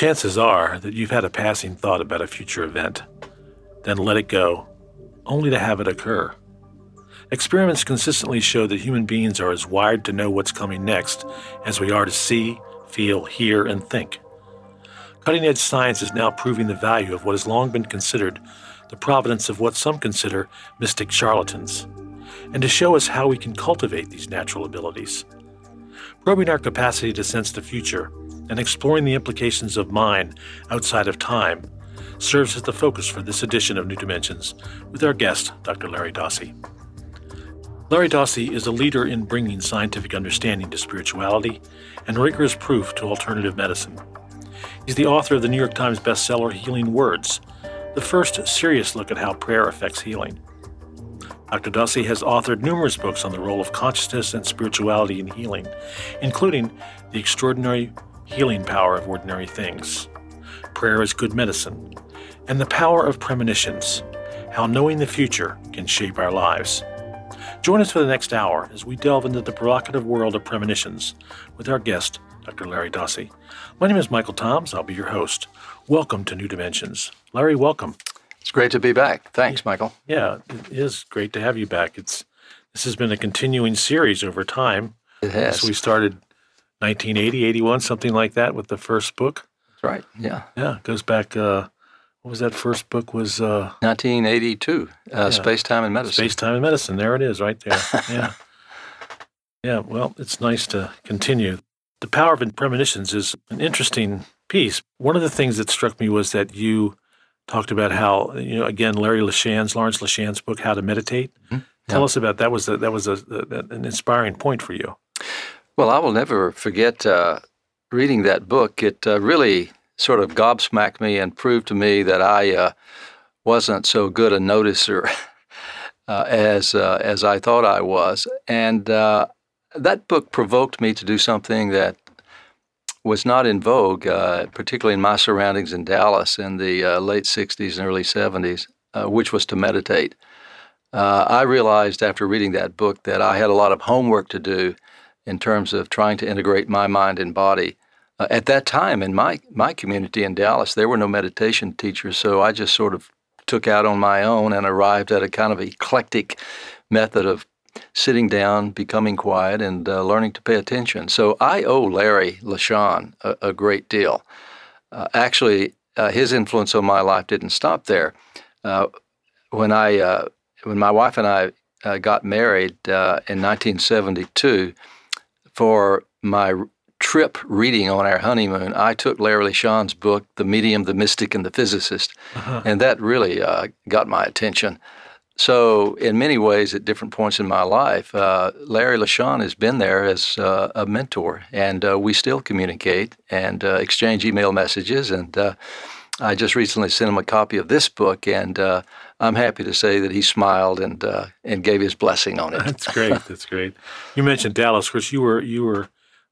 Chances are that you've had a passing thought about a future event, then let it go, only to have it occur. Experiments consistently show that human beings are as wired to know what's coming next as we are to see, feel, hear, and think. Cutting edge science is now proving the value of what has long been considered the providence of what some consider mystic charlatans, and to show us how we can cultivate these natural abilities. Probing our capacity to sense the future and exploring the implications of mind outside of time serves as the focus for this edition of New Dimensions with our guest, Dr. Larry Dossey. Larry Dossey is a leader in bringing scientific understanding to spirituality and rigorous proof to alternative medicine. He's the author of the New York Times bestseller Healing Words, the first serious look at how prayer affects healing. Dr. Dossey has authored numerous books on the role of consciousness and spirituality in healing, including The Extraordinary Healing Power of Ordinary Things, Prayer is Good Medicine, and The Power of Premonitions How Knowing the Future Can Shape Our Lives. Join us for the next hour as we delve into the provocative world of premonitions with our guest, Dr. Larry Dossey. My name is Michael Toms. I'll be your host. Welcome to New Dimensions. Larry, welcome. It's great to be back. Thanks, Michael. Yeah, it is great to have you back. It's this has been a continuing series over time. It has. So we started 1980, 81, something like that with the first book. That's right. Yeah. Yeah, it goes back. Uh, what was that first book? Was uh, 1982, uh, Yeah. Space, Time, and Medicine. Space, Time, and Medicine. There it is, right there. Yeah. yeah. Well, it's nice to continue. The power of premonitions is an interesting piece. One of the things that struck me was that you talked about how you know again Larry LeShan's Lawrence LeShan's book How to Meditate. Mhm. Tell Yeah. us about that. Was a, that was a, a, an inspiring point for you? Well, I will never forget uh, reading that book. It uh, really sort of gobsmacked me and proved to me that I uh, wasn't so good a noticer uh, as uh, as I thought I was, and uh, that book provoked me to do something that was not in vogue, particularly in my surroundings in Dallas in the late '60s and early '70s, uh, which was to meditate. I realized after reading that book that I had a lot of homework to do in terms of trying to integrate my mind and body. Uh, at that time, in my my community in Dallas, there were no meditation teachers, so I just sort of took out on my own and arrived at a kind of eclectic method of sitting down, becoming quiet, and uh, learning to pay attention. So I owe Larry LeShan a, a great deal. Uh, actually, uh, his influence on my life didn't stop there. Uh, when I uh, when my wife and I got married in 1972, for my trip reading on our honeymoon, I took Larry LeShan's book, The Medium, the Mystic, and the Physicist, and that really uh, got my attention. So, in many ways, at different points in my life, uh, Larry LeSean has been there as uh, a mentor, and uh, we still communicate and uh, exchange email messages. And uh, I just recently sent him a copy of this book, and uh, I'm happy to say that he smiled and uh, and gave his blessing on it. That's great. That's great. You mentioned Dallas. Of course, you were you were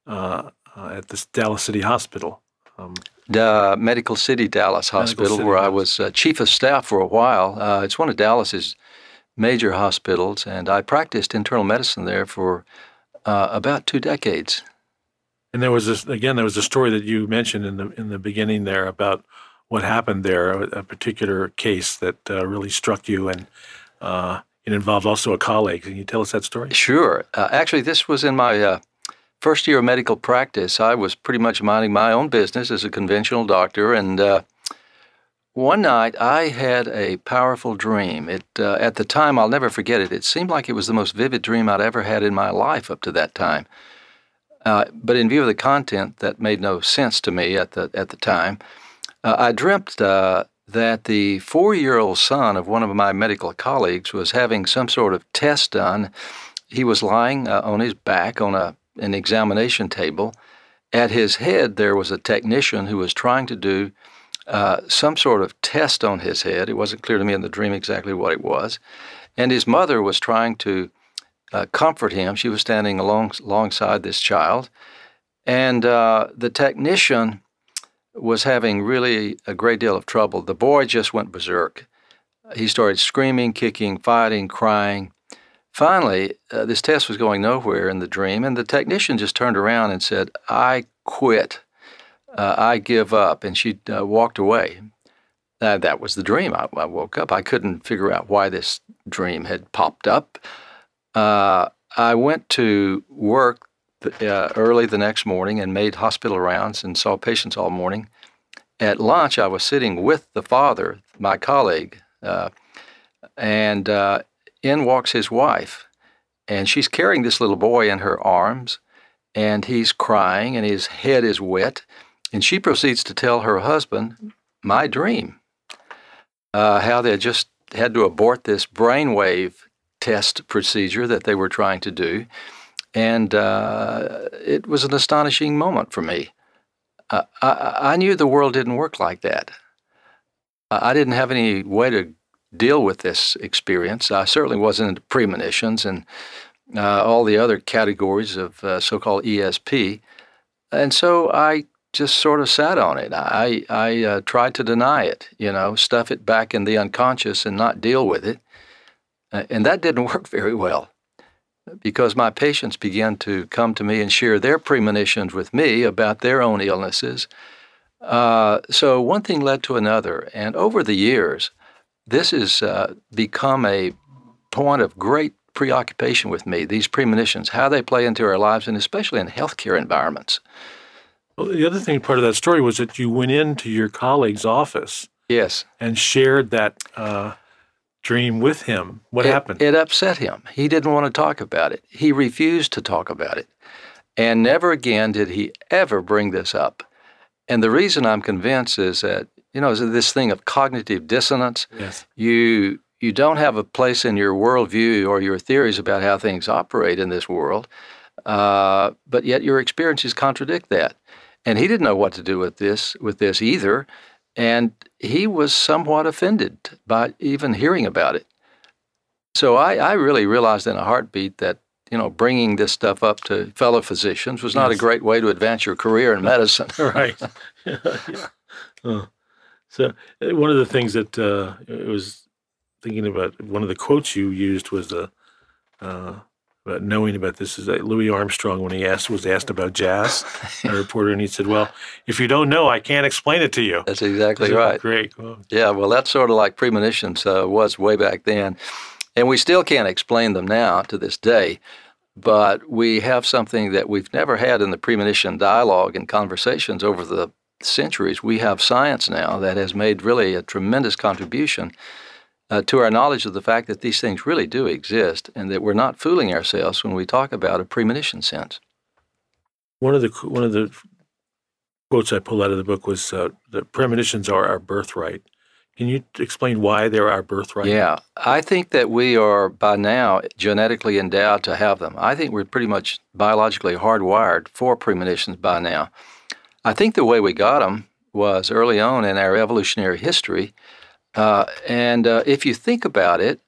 uh, uh, at the Dallas City Hospital. Um, the Medical City Dallas Hospital, City where I was uh, chief of staff for a while. Uh, it's one of Dallas's major hospitals, and I practiced internal medicine there for uh, about two decades. and there was this again. There was a story that you mentioned in the in the beginning there about what happened there. A, particular case that uh, really struck you, and uh, it involved also a colleague. Can you tell us that story? Sure. Uh, actually, this was in my uh, first year of medical practice. I was pretty much minding my own business as a conventional doctor, and uh, one night I had a powerful dream. It uh, at the time I'll never forget it. It seemed like it was the most vivid dream I'd ever had in my life up to that time. But in view of the content, that made no sense to me at the at the time. Uh, I dreamt uh, that the four-year-old son of one of my medical colleagues was having some sort of test done. He was lying uh, on his back on a an examination table. At his head, there was a technician who was trying to do uh, some sort of test on his head. It wasn't clear to me in the dream exactly what it was. And his mother was trying to uh, comfort him. She was standing along, alongside this child. And uh, the technician was having really a great deal of trouble. The boy just went berserk. He started screaming, kicking, fighting, crying. Finally, uh, this test was going nowhere in the dream, and the technician just turned around and said, I quit. Uh, I give up. And she uh, walked away. That was the dream. I, I, woke up. I couldn't figure out why this dream had popped up. Uh, I went to work uh, early the next morning and made hospital rounds and saw patients all morning. At lunch, I was sitting with the father, my colleague, and in walks his wife, and she's carrying this little boy in her arms, and he's crying, and his head is wet. And she proceeds to tell her husband my dream uh, how they just had to abort this brainwave test procedure that they were trying to do. And uh, it was an astonishing moment for me. Uh, I, I, knew the world didn't work like that. I didn't have any way to deal with this experience. I certainly wasn't into premonitions and uh, all the other categories of uh, so called ESP. And so I just sort of sat on it. I, I uh, tried to deny it, you know, stuff it back in the unconscious and not deal with it. Uh, and that didn't work very well because my patients began to come to me and share their premonitions with me about their own illnesses. Uh, so one thing led to another. And over the years, this has uh, become a point of great preoccupation with me, these premonitions, how they play into our lives, and especially in healthcare environments. Well, the other thing, part of that story, was that you went into your colleague's office. Yes. And shared that uh, dream with him. What it, happened? It upset him. He didn't want to talk about it. He refused to talk about it. And never again did he ever bring this up. And the reason I'm convinced is that you know, this thing of cognitive dissonance. Yes. You you don't have a place in your worldview or your theories about how things operate in this world, uh, but yet your experiences contradict that. And he didn't know what to do with this with this either, and he was somewhat offended by even hearing about it. So I, I really realized in a heartbeat that you know bringing this stuff up to fellow physicians was not yes. a great way to advance your career in medicine. right. yeah. yeah. So uh, one of the things that uh, I was thinking about, one of the quotes you used was the uh, about knowing about this is that Louis Armstrong when he asked was asked about jazz, a reporter, and he said, "Well, if you don't know, I can't explain it to you." That's exactly right. Great. Yeah, well, that's sort of like premonitions uh, was way back then, and we still can't explain them now to this day. But we have something that we've never had in the premonition dialogue and conversations over the centuries, we have science now that has made really a tremendous contribution uh, to our knowledge of the fact that these things really do exist and that we're not fooling ourselves when we talk about a premonition sense. One of the one of the quotes I pulled out of the book was uh, that premonitions are our birthright. Can you explain why they're our birthright? Yeah, I think that we are by now genetically endowed to have them. I think we're pretty much biologically hardwired for premonitions by now. I think the way we got them was early on in our evolutionary history. Uh, and uh, if you think about it,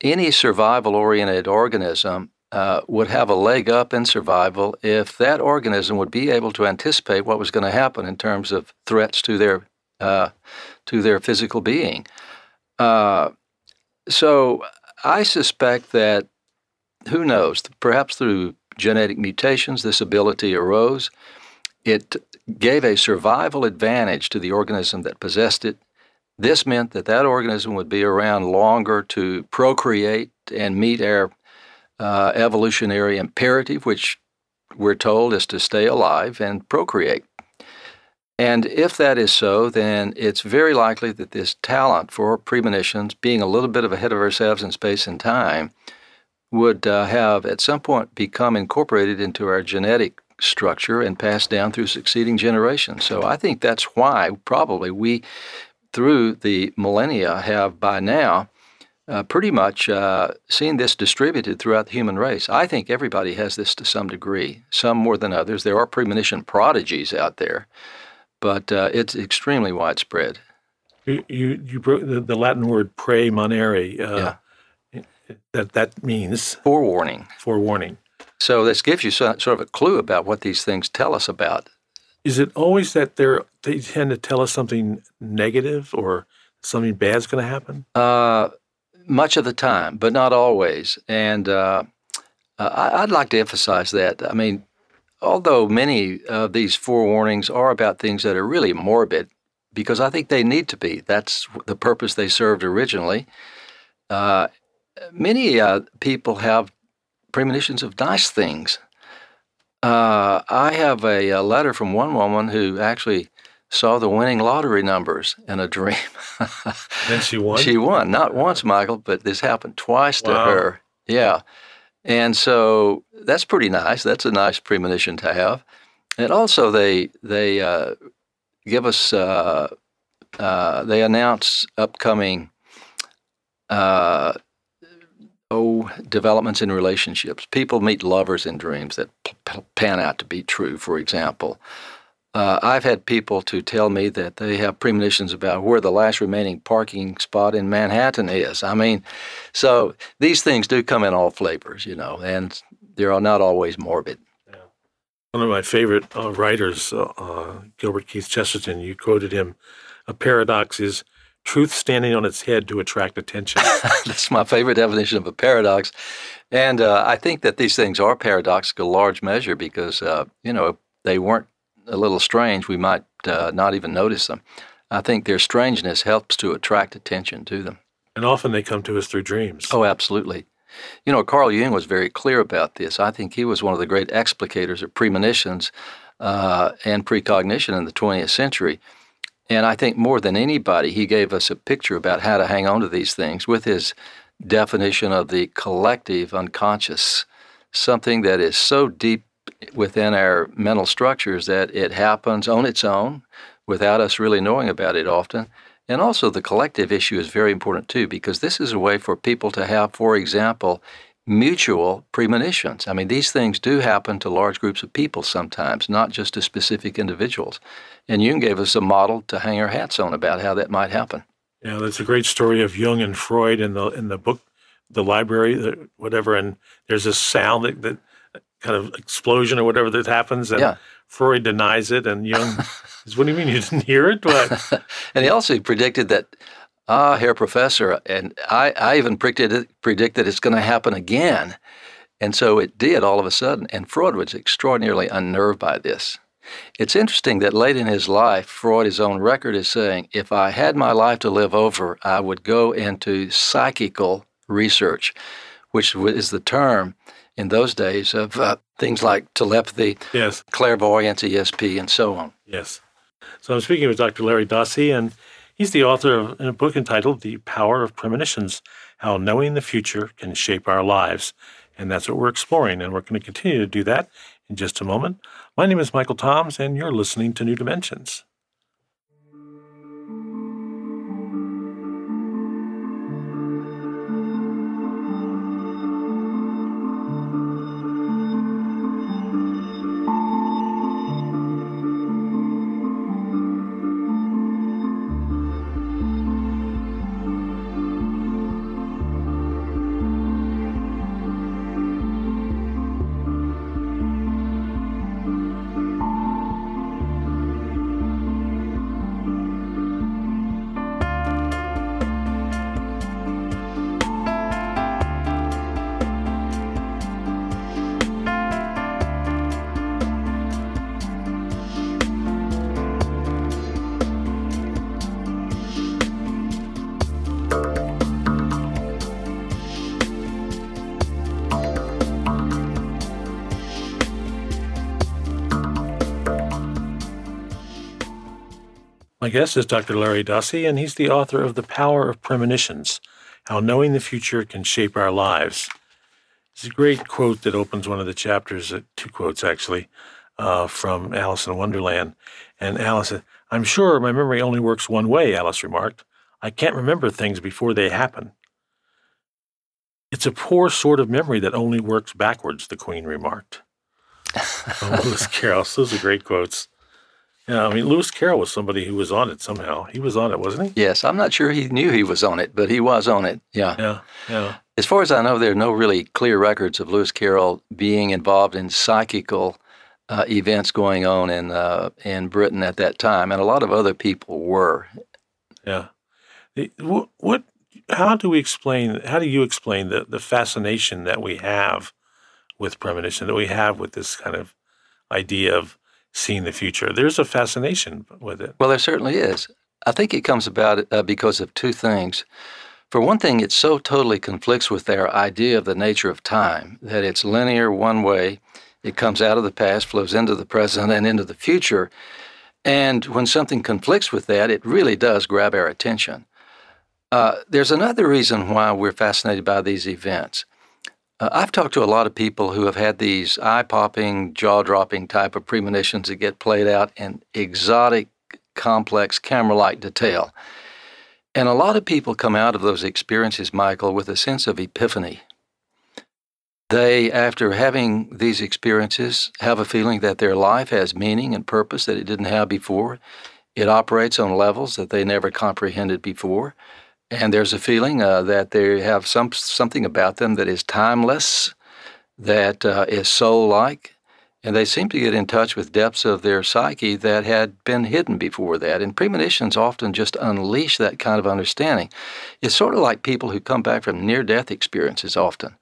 any survival oriented organism uh, would have a leg up in survival if that organism would be able to anticipate what was going to happen in terms of threats to their uh, to their physical being. Uh, so I suspect that who knows, perhaps through genetic mutations, this ability arose. It gave a survival advantage to the organism that possessed it. This meant that that organism would be around longer to procreate, and meet our uh, evolutionary imperative, which we're told is to stay alive and procreate. And if that is so, then it's very likely that this talent for premonitions, being a little bit of ahead of ourselves in space and time, would uh, have at some point become incorporated into our genetic structure and passed down through succeeding generations. So I think that's why probably we, through the millennia, have by now uh, pretty much uh, seen this distributed throughout the human race. I think everybody has this to some degree, some more than others. There are premonition prodigies out there, but uh, it's extremely widespread. You you, you broke the, the Latin word praemonere. Uh, yeah. That that means forewarning. Forewarning. So this gives you sort of a clue about what these things tell us about. Is it always that they're they tend to tell us something negative or something bad is going to happen? Uh, much of the time, but not always. And uh, uh I'd like to emphasize that. I mean, although many of these forewarnings are about things that are really morbid, because I think they need to be. That's the purpose they served originally. Uh, many uh, people have premonitions of nice things. Uh, I have a, a, letter from one woman who actually saw the winning lottery numbers in a dream. and she won? She won. Not once, Michael, but this happened twice wow. to her. Yeah. And so that's pretty nice. That's a nice premonition to have. And also, they they uh, give us uh, uh, they announce upcoming uh, oh developments in relationships. People meet lovers in dreams that p- pan out to be true. For example, uh, I've had people to tell me that they have premonitions about where the last remaining parking spot in Manhattan is. I mean, so these things do come in all flavors, you know, and they're not always morbid. Yeah. One of my favorite uh, writers, uh, uh, Gilbert Keith Chesterton, you quoted him. A paradox is truth standing on its head to attract attention. That's my favorite definition of a paradox. And uh, I think that these things are paradoxical, large measure, because, uh, you know, if they weren't a little strange, we might uh, not even notice them. I think their strangeness helps to attract attention to them. And often they come to us through dreams. Oh, absolutely. You know, Carl Jung was very clear about this. I think he was one of the great explicators of premonitions uh, and precognition in the 20th century. And I think more than anybody, he gave us a picture about how to hang on to these things with his definition of the collective unconscious, something that is so deep within our mental structures that it happens on its own without us really knowing about it often. And also, the collective issue is very important too, because this is a way for people to have, for example, mutual premonitions. I mean, these things do happen to large groups of people sometimes, not just to specific individuals. And Jung gave us a model to hang our hats on about how that might happen. Yeah, that's a great story of Jung and Freud in the in the book, the library, whatever. And there's this sound that, that kind of explosion or whatever that happens, and yeah. Freud denies it, and Jung says, "What do you mean you didn't hear it?" What? and he also predicted that. Ah, Herr Professor, and I, I even predicted, predicted it's going to happen again. And so it did all of a sudden. And Freud was extraordinarily unnerved by this. It's interesting that late in his life, Freud, his own record, is saying, if I had my life to live over, I would go into psychical research, which is the term in those days of uh, things like telepathy, yes. clairvoyance, ESP, and so on. Yes. So I'm speaking with Dr. Larry Dossey, and he's the author of a book entitled The Power of Premonitions How Knowing the Future Can Shape Our Lives. And that's what we're exploring, and we're going to continue to do that in just a moment. My name is Michael Toms, and you're listening to New Dimensions. My guest is Dr. Larry Dossey, and he's the author of The Power of Premonitions How Knowing the Future Can Shape Our Lives. It's a great quote that opens one of the chapters, uh, two quotes actually, uh, from Alice in Wonderland. And Alice said, I'm sure my memory only works one way, Alice remarked. I can't remember things before they happen. It's a poor sort of memory that only works backwards, the Queen remarked. oh, Lewis Carroll. Those are great quotes. Yeah, I mean, Lewis Carroll was somebody who was on it somehow. He was on it, wasn't he? Yes, I'm not sure he knew he was on it, but he was on it. Yeah. Yeah, yeah. As far as I know, there are no really clear records of Lewis Carroll being involved in psychical uh, events going on in uh, in Britain at that time, and a lot of other people were. Yeah. What, what? How do we explain? How do you explain the the fascination that we have with premonition that we have with this kind of idea of seeing the future. There's a fascination with it. Well, there certainly is. I think it comes about uh, because of two things. For one thing, it so totally conflicts with their idea of the nature of time that it's linear one way. It comes out of the past, flows into the present, and into the future. And when something conflicts with that, it really does grab our attention. Uh, there's another reason why we're fascinated by these events. Uh, I've talked to a lot of people who have had these eye popping, jaw dropping type of premonitions that get played out in exotic, complex, camera like detail. And a lot of people come out of those experiences, Michael, with a sense of epiphany. They, after having these experiences, have a feeling that their life has meaning and purpose that it didn't have before. It operates on levels that they never comprehended before and there's a feeling uh, that they have some something about them that is timeless, that uh, is soul-like, and they seem to get in touch with depths of their psyche that had been hidden before that. And premonitions often just unleash that kind of understanding. It's sort of like people who come back from near-death experiences often.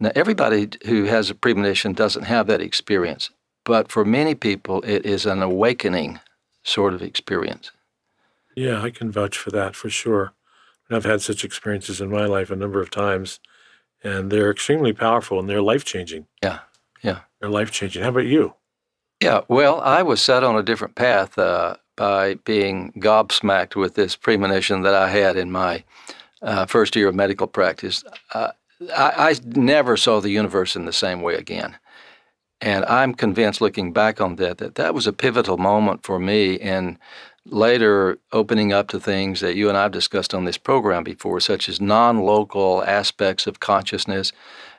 Now, everybody who has a premonition doesn't have that experience, but for many people, it is an awakening sort of experience. Yeah, I can vouch for that for sure. And I've had such experiences in my life a number of times, and they're extremely powerful and they're life changing. Yeah, yeah. They're life changing. How about you? Yeah, well, I was set on a different path uh, by being gobsmacked with this premonition that I had in my uh, first year of medical practice. Uh, I, I never saw the universe in the same way again. And I'm convinced, looking back on that, that that was a pivotal moment for me in later opening up to things that you and I've discussed on this program before, such as non local aspects of consciousness,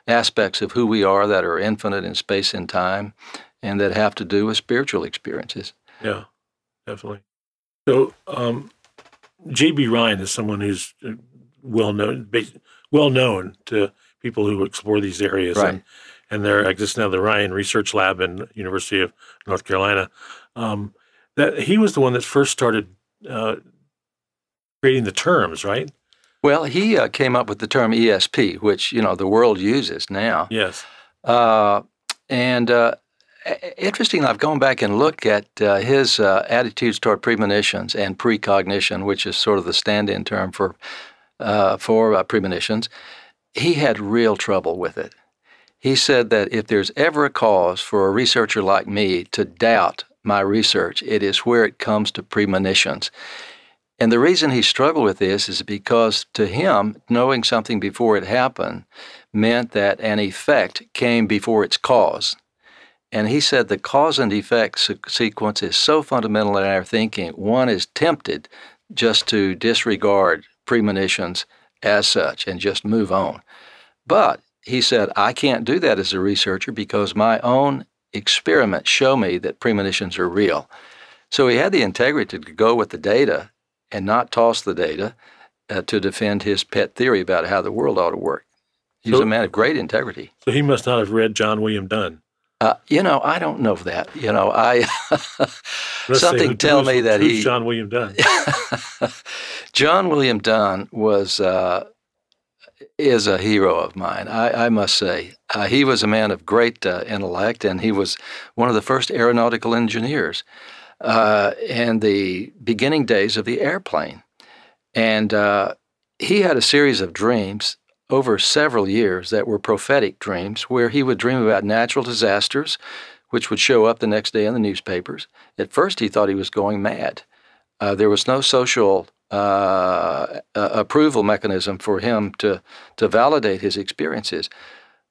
aspects of who we are that are infinite in space and time, and that have to do with spiritual experiences. Yeah, definitely. So, um, J.B. Rhine is someone who's uh, well known, well known to people who explore these areas, right. and and there exists now the Rhine Research Lab in University of North Carolina. Um, that he was the one that first started uh, creating the terms, right? Well, he uh, came up with the term ESP, which you know the world uses now. Yes. Uh, and uh, interesting, I've gone back and looked at uh, his uh, attitudes toward premonitions and precognition, which is sort of the stand-in term for for premonitions. He had real trouble with it. He said that if there's ever a cause for a researcher like me to doubt my research. It is where it comes to premonitions. And the reason he struggled with this is because to him, knowing something before it happened meant that an effect came before its cause. And he said the cause and effect sequence is so fundamental in our thinking, one is tempted just to disregard premonitions as such and just move on. But he said, I can't do that as a researcher because my own experiments show me that premonitions are real. So he had the integrity to go with the data and not toss the data uh, to defend his pet theory about how the world ought to work. He's so, a man of great integrity. So he must not have read John William Dunne. Uh, you know, I don't know that. You know, I something tell me that he John William Dunne. John William Dunn was uh, is a hero of mine, I, I must say. Uh, he was a man of great uh, intellect, and he was one of the first aeronautical engineers uh, in the beginning days of the airplane. And uh, he had a series of dreams over several years that were prophetic dreams, where he would dream about natural disasters, which would show up the next day in the newspapers. At first, he thought he was going mad. Uh, there was no social uh, approval mechanism for him to to validate his experiences,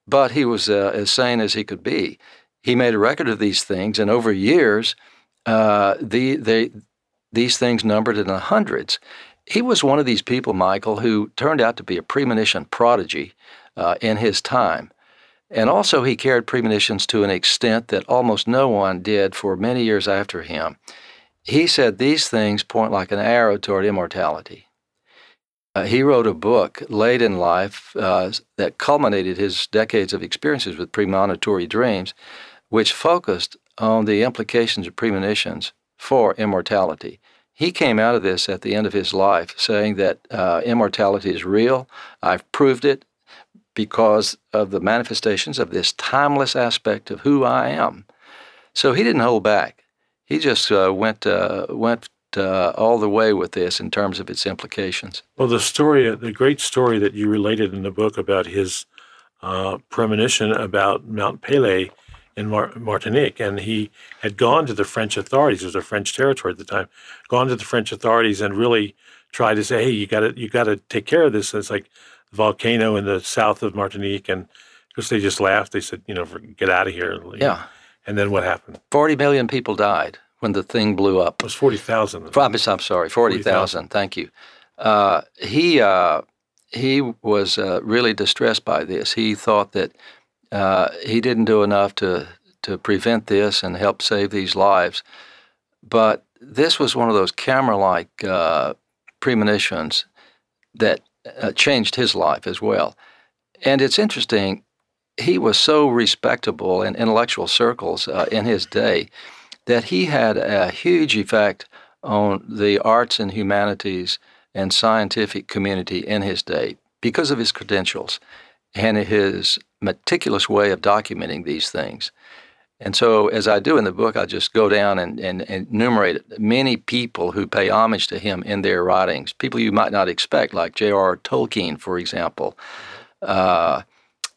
but he was uh, as sane as he could be. He made a record of these things, and over years, uh, the they these things numbered in the hundreds. He was one of these people, Michael, who turned out to be a premonition prodigy uh, in his time. And also, he carried premonitions to an extent that almost no one did for many years after him. He said these things point like an arrow toward immortality. Uh, he wrote a book late in life uh, that culminated his decades of experiences with premonitory dreams, which focused on the implications of premonitions for immortality. He came out of this at the end of his life saying that uh, immortality is real. I've proved it because of the manifestations of this timeless aspect of who I am. So he didn't hold back. He just uh, went uh, went uh, all the way with this in terms of its implications. Well, the story, the great story that you related in the book about his uh, premonition about Mount Pelée in Mar- Martinique, and he had gone to the French authorities. It was a French territory at the time. Gone to the French authorities and really tried to say, "Hey, you got to you got to take care of this." And it's like the volcano in the south of Martinique, and because they just laughed, they said, "You know, get out of here." Yeah. And then what happened? Forty million people died when the thing blew up. It was forty thousand. I'm sorry, forty thousand. Thank you. Uh, he uh, he was uh, really distressed by this. He thought that uh, he didn't do enough to to prevent this and help save these lives. But this was one of those camera-like uh, premonitions that uh, changed his life as well. And it's interesting. He was so respectable in intellectual circles uh, in his day that he had a huge effect on the arts and humanities and scientific community in his day because of his credentials and his meticulous way of documenting these things. And so, as I do in the book, I just go down and, and, and, enumerate many people who pay homage to him in their writings. People you might not expect, like J.R.R. Tolkien, for example, uh,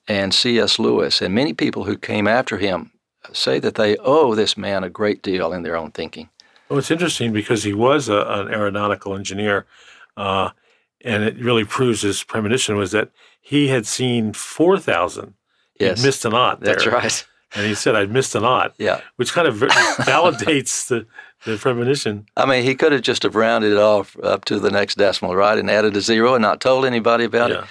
and C.S. Lewis, and many people who came after him say that they owe this man a great deal in their own thinking. Well, it's interesting because he was a, an aeronautical engineer, uh, and it really proves his premonition was that he had seen 4,000. Yes. He missed a knot there. That's right. And he said, I'd missed a knot. Yeah. Which kind of validates the, the premonition. I mean, he could have just have rounded it off up to the next decimal, right, and added a zero and not told anybody about yeah. it.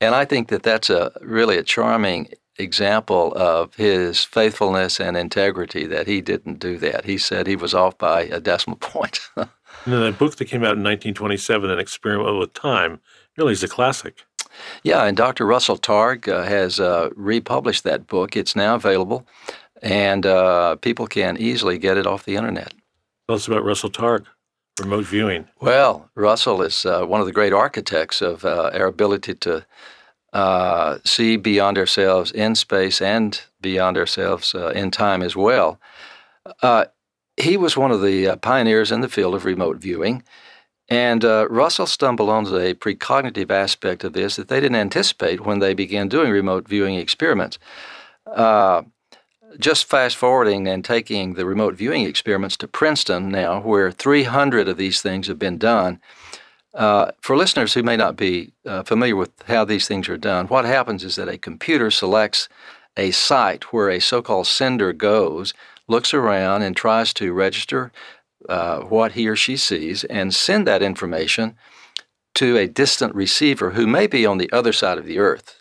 And I think that that's a really a charming example of his faithfulness and integrity that he didn't do that. He said he was off by a decimal point. and then the book that came out in 1927, An Experiment with Time, really is a classic. Yeah, and Dr. Russell Targ uh, has uh, republished that book. It's now available, and uh, people can easily get it off the internet. Tell us about Russell Targ, remote viewing. Well, Russell is uh, one of the great architects of uh, our ability to uh, see beyond ourselves in space and beyond ourselves in time as well. he was one of the pioneers in the field of remote viewing. And uh, Russell stumbled onto a precognitive aspect of this that they didn't anticipate when they began doing remote viewing experiments. Just fast forwarding and taking the remote viewing experiments to Princeton now, where 300 of these things have been done. Uh, for listeners who may not be uh, familiar with how these things are done, what happens is that a computer selects a site where a so called sender goes, looks around, and tries to register uh, what he or she sees and send that information to a distant receiver who may be on the other side of the earth.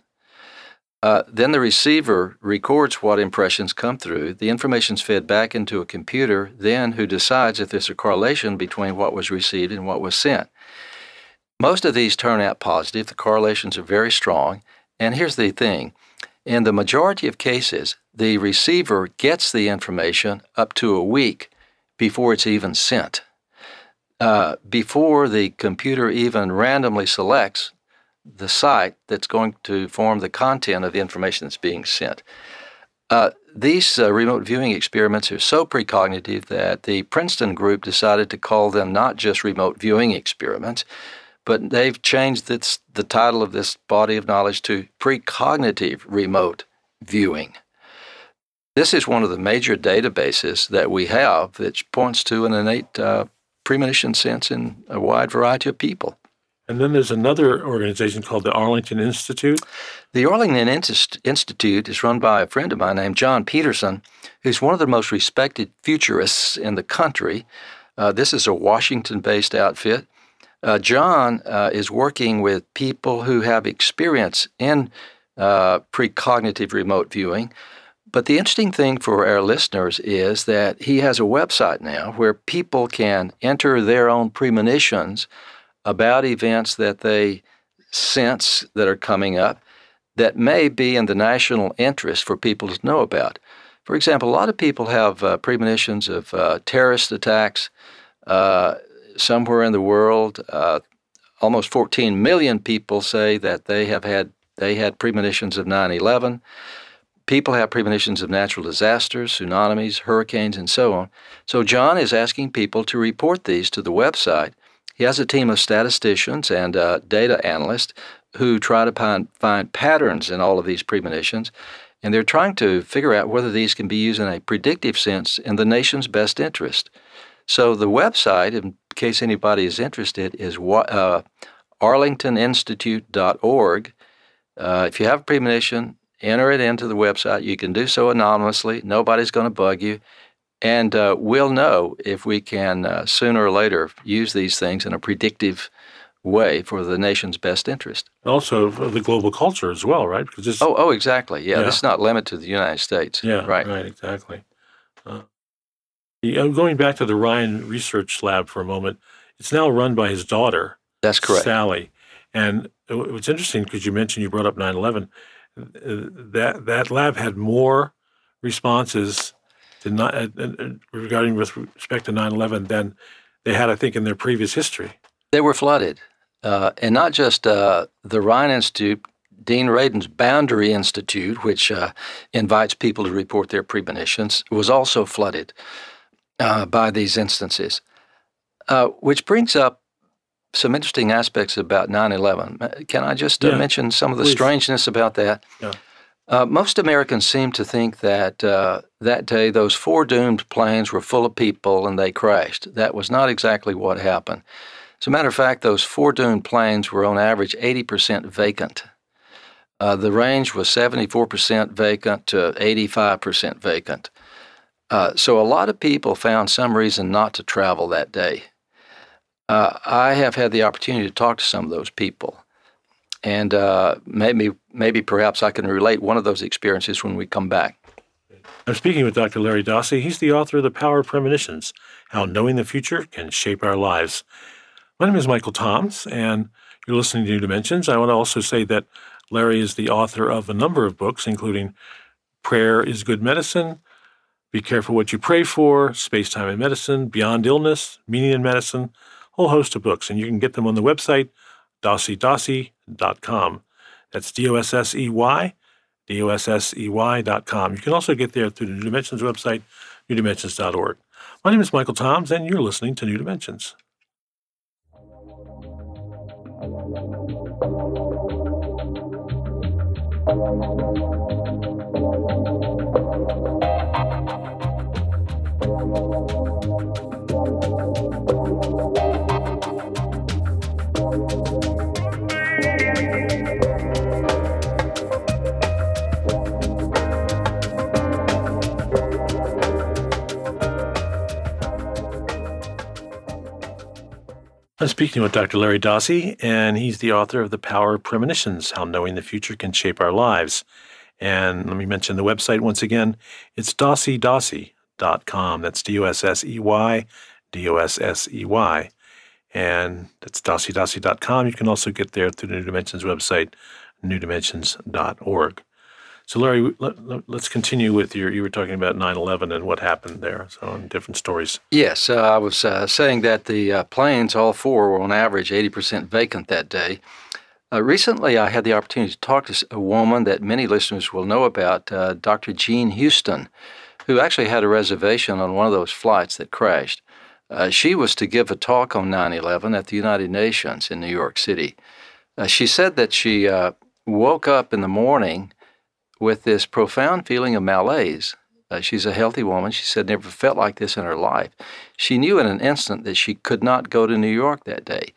Uh, then the receiver records what impressions come through. The information is fed back into a computer, then who decides if there's a correlation between what was received and what was sent. Most of these turn out positive. The correlations are very strong. And here's the thing in the majority of cases, the receiver gets the information up to a week before it's even sent. Uh, before the computer even randomly selects the site that's going to form the content of the information that's being sent. Uh, these uh, remote viewing experiments are so precognitive that the Princeton group decided to call them not just remote viewing experiments, but they've changed this, the title of this body of knowledge to precognitive remote viewing. This is one of the major databases that we have that points to an innate uh, premonition sense in a wide variety of people. And then there's another organization called the Arlington Institute. The Arlington Institute is run by a friend of mine named John Petersen, who's one of the most respected futurists in the country. Uh, this is a Washington based outfit. Uh, John uh, is working with people who have experience in uh, precognitive remote viewing. But the interesting thing for our listeners is that he has a website now where people can enter their own premonitions about events that they sense that are coming up that may be in the national interest for people to know about. For example, a lot of people have uh, premonitions of uh, terrorist attacks uh, somewhere in the world. Uh, almost 14 million people say that they have had they had premonitions of 9/11. People have premonitions of natural disasters, tsunamis, hurricanes, and so on. So John is asking people to report these to the website he has a team of statisticians and uh, data analysts who try to find, find patterns in all of these premonitions, and they're trying to figure out whether these can be used in a predictive sense in the nation's best interest. So the website, in case anybody is interested, is uh, arlingtoninstitute.org. Uh, if you have a premonition, enter it into the website. You can do so anonymously. Nobody's going to bug you. And uh, we'll know if we can uh, sooner or later use these things in a predictive way for the nation's best interest. Also, the global culture as well, right? Because this, oh, oh, exactly. Yeah, yeah, this is not limited to the United States. Yeah, right, right, exactly. Uh, going back to the Rhine Research Lab for a moment, it's now run by his daughter. That's correct, Sally. And it's interesting because you mentioned you brought up 9/11. Uh, that that lab had more responses uh, uh, regarding with respect to 9/11 than they had, I think, in their previous history. They were flooded, uh, and not just uh, the Rhine Institute. Dean Radin's Boundary Institute, which uh, invites people to report their premonitions, was also flooded uh, by these instances, which brings up some interesting aspects about 9 11. Can I just yeah, mention some of the please. strangeness about that? Yeah. Uh, most Americans seem to think that uh, that day those four doomed planes were full of people and they crashed. That was not exactly what happened. As a matter of fact, those four doomed planes were on average 80% vacant. Uh, the range was 74% vacant to 85% vacant. Uh, so a lot of people found some reason not to travel that day. Uh, I have had the opportunity to talk to some of those people and uh, maybe maybe perhaps I can relate one of those experiences when we come back. I'm speaking with Dr. Larry Dossey. He's the author of The Power of Premonitions How Knowing the Future Can Shape Our Lives. My name is Michael Toms, and you're listening to New Dimensions. I want to also say that Larry is the author of a number of books, including Prayer is Good Medicine, Be Careful What You Pray For, Space, Time, and Medicine, Beyond Illness, Meaning in Medicine, a whole host of books. And you can get them on the website, dosseydossey.com. That's D O S S E Y, D O S S E Y.com. You can also get there through the New Dimensions website, newdimensions.org. My name is Michael Toms, and you're listening to New Dimensions. I'm speaking with Dr. Larry Dossey, and he's the author of The Power of Premonitions How Knowing the Future Can Shape Our Lives. And let me mention the website once again. It's dosseydossey.com. That's D O S S E Y, D O S S E Y. And that's dosseydossey.com. You can also get there through the New Dimensions website, newdimensions.org. So, Larry, let, us continue with your. You were talking about 9 11 and what happened there, so in different stories. Yes, uh, I was uh, saying that the uh, planes, all four, were on average 80% vacant that day. Uh, recently, I had the opportunity to talk to a woman that many listeners will know about, uh, Dr. Jean Houston, who actually had a reservation on one of those flights that crashed. Uh, she was to give a talk on 9 11 at the United Nations in New York City. she said that she woke up in the morning with this profound feeling of malaise Uh, she's a healthy woman. She said never felt like this in her life. She knew in an instant that she could not go to New York that day.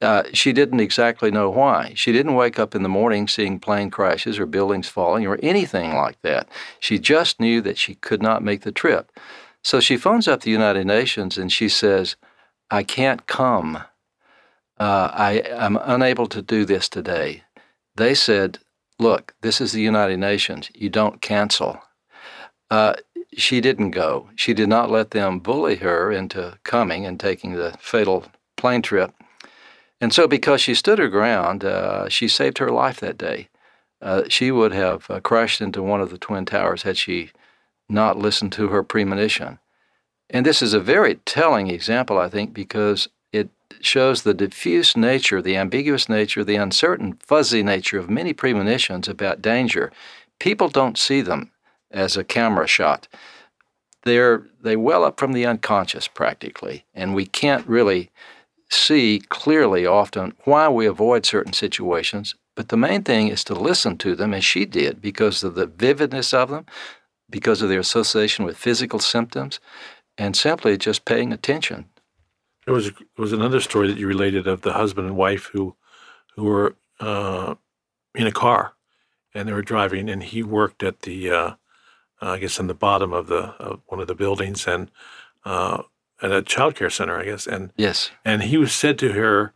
Uh, she didn't exactly know why. She didn't wake up in the morning seeing plane crashes or buildings falling or anything like that. She just knew that she could not make the trip. So she phones up the United Nations and she says, I can't come. Uh, I am unable to do this today. They said, Look, this is the United Nations. You don't cancel. Uh, she didn't go. She did not let them bully her into coming and taking the fatal plane trip. And so, because she stood her ground, uh, she saved her life that day. Uh, she would have uh, crashed into one of the Twin Towers had she not listened to her premonition. And this is a very telling example, I think, because shows the diffuse nature, the ambiguous nature, the uncertain, fuzzy nature of many premonitions about danger. People don't see them as a camera shot. They're, they well up from the unconscious practically, and we can't really see clearly often why we avoid certain situations. But the main thing is to listen to them as she did because of the vividness of them, because of their association with physical symptoms, and simply just paying attention. There was there was another story that you related of the husband and wife who who were uh, in a car and they were driving, and he worked at the uh, I guess in the bottom of the of one of the buildings and uh, at a child care center, I guess. And yes, and he was said to her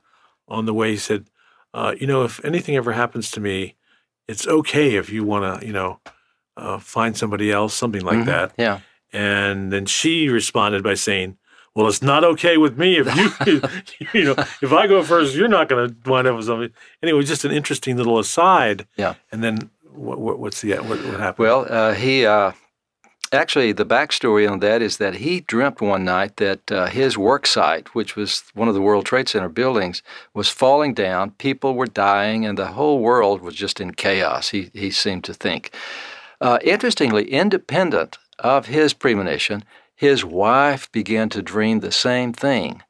on the way, he said, uh, "You know, if anything ever happens to me, it's okay if you want to, you know, uh, find somebody else, something like mm-hmm. that." Yeah. And then she responded by saying, "Well, it's not okay with me if you, you know, if I go first, you're not going to wind up with something." Anyway, just an interesting little aside. Yeah. And then what, what, what's the what, what happened? Well, uh, he uh, actually the backstory on that is that he dreamt one night that uh, his work site, which was one of the World Trade Center buildings, was falling down. People were dying, and the whole world was just in chaos. He he seemed to think. Uh, interestingly, independent of his premonition, his wife began to dream the same thing.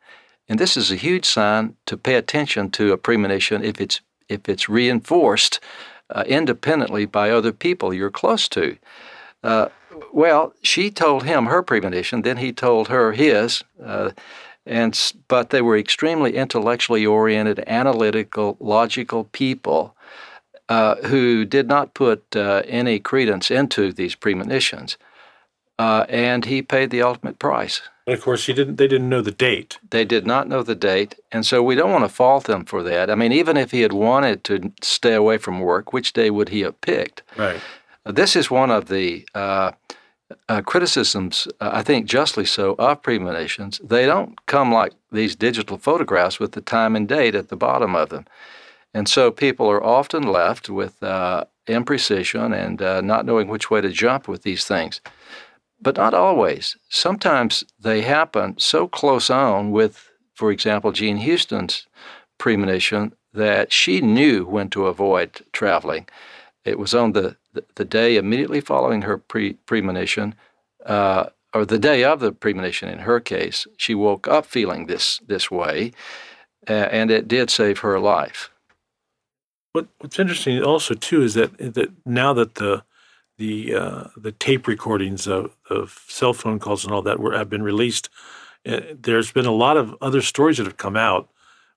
And this is a huge sign to pay attention to a premonition if it's if it's reinforced uh, independently by other people you're close to. Uh, well, she told him her premonition, then he told her his. Uh, and but they were extremely intellectually oriented, analytical, logical people uh, who did not put uh, any credence into these premonitions. Uh, and he paid the ultimate price. And of course, he didn't. They didn't know the date. They did not know the date, and so we don't want to fault them for that. I mean, even if he had wanted to stay away from work, which day would he have picked? Right. This is one of the uh, uh, criticisms, uh, I think justly so, of premonitions. They don't come like these digital photographs with the time and date at the bottom of them, and so people are often left with uh, imprecision and uh, not knowing which way to jump with these things but not always. Sometimes they happen so close on with, for example, Jean Houston's premonition that she knew when to avoid traveling. It was on the, the, day immediately following her pre, premonition, uh, or the day of the premonition in her case, she woke up feeling this, this way, uh, and it did save her life. What, what's interesting also, too, is that, that now that the the uh, the tape recordings of, of cell phone calls and all that were have been released. Uh, there's been a lot of other stories that have come out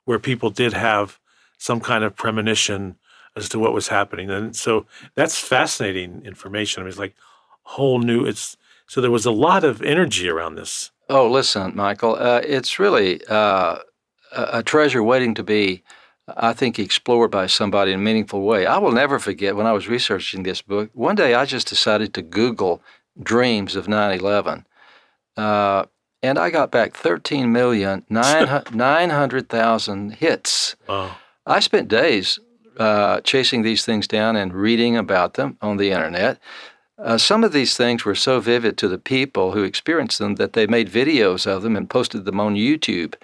where people did have some kind of premonition as to what was happening, and so that's fascinating information. I mean, it's like whole new. It's so there was a lot of energy around this. Oh, listen, Michael, uh, it's really uh, a treasure waiting to be I think, explored by somebody in a meaningful way. I will never forget when I was researching this book, one day I just decided to Google dreams of 9 11. Uh, and I got back 13,900,000 hits. Wow. I spent days uh, chasing these things down and reading about them on the internet. Uh, some of these things were so vivid to the people who experienced them that they made videos of them and posted them on YouTube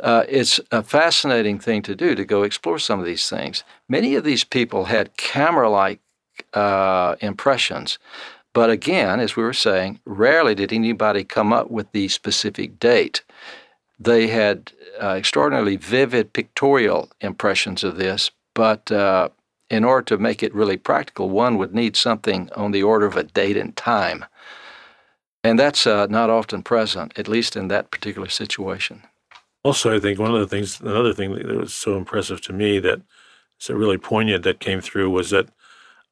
uh, it's a fascinating thing to do to go explore some of these things. Many of these people had camera like uh, impressions, but again, as we were saying, rarely did anybody come up with the specific date. They had uh, extraordinarily vivid pictorial impressions of this, but uh, in order to make it really practical, one would need something on the order of a date and time. And that's uh, not often present, at least in that particular situation. Also, I think one of the things, another thing that was so impressive to me that is really poignant that came through was that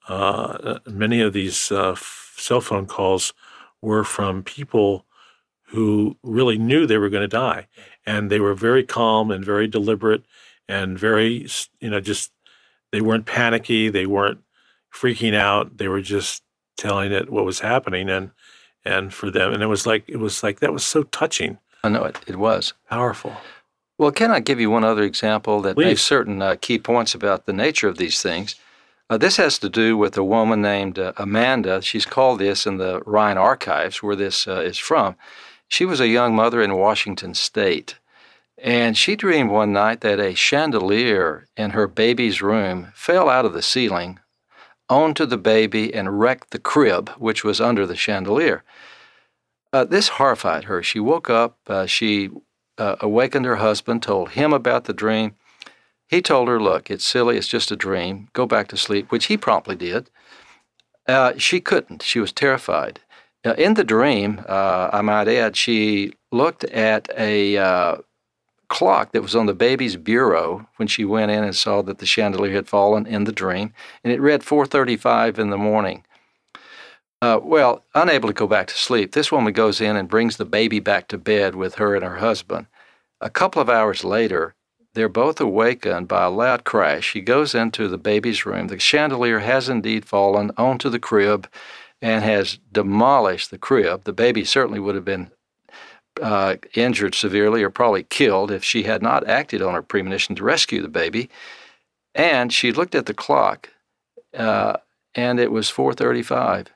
uh, many of these uh, f- cell phone calls were from people who really knew they were going to die, and they were very calm and very deliberate and very, you know, just they weren't panicky, they weren't freaking out, they were just telling it what was happening, and and for them, and it was like it was like that was so touching. I know it. It was powerful. Well, can I give you one other example that Please. makes certain uh, key points about the nature of these things? Uh, this has to do with a woman named uh, Amanda. She's called this in the Rhine Archives, where this uh, is from. She was a young mother in Washington State, and she dreamed one night that a chandelier in her baby's room fell out of the ceiling onto the baby and wrecked the crib, which was under the chandelier. Uh, this horrified her. She woke up. Uh, she uh, awakened her husband, told him about the dream. He told her, Look, it's silly, it's just a dream, go back to sleep, which he promptly did. Uh, she couldn't, she was terrified. Uh, in the dream, uh, I might add, she looked at a uh, clock that was on the baby's bureau when she went in and saw that the chandelier had fallen in the dream, and it read 4:35 in the morning. Uh, well, unable to go back to sleep, this woman goes in and brings the baby back to bed with her and her husband. A couple of hours later, they're both awakened by a loud crash. She goes into the baby's room. The chandelier has indeed fallen onto the crib and has demolished the crib. The baby certainly would have been uh, injured severely or probably killed if she had not acted on her premonition to rescue the baby. And she looked at the clock, uh, and it was 4:35.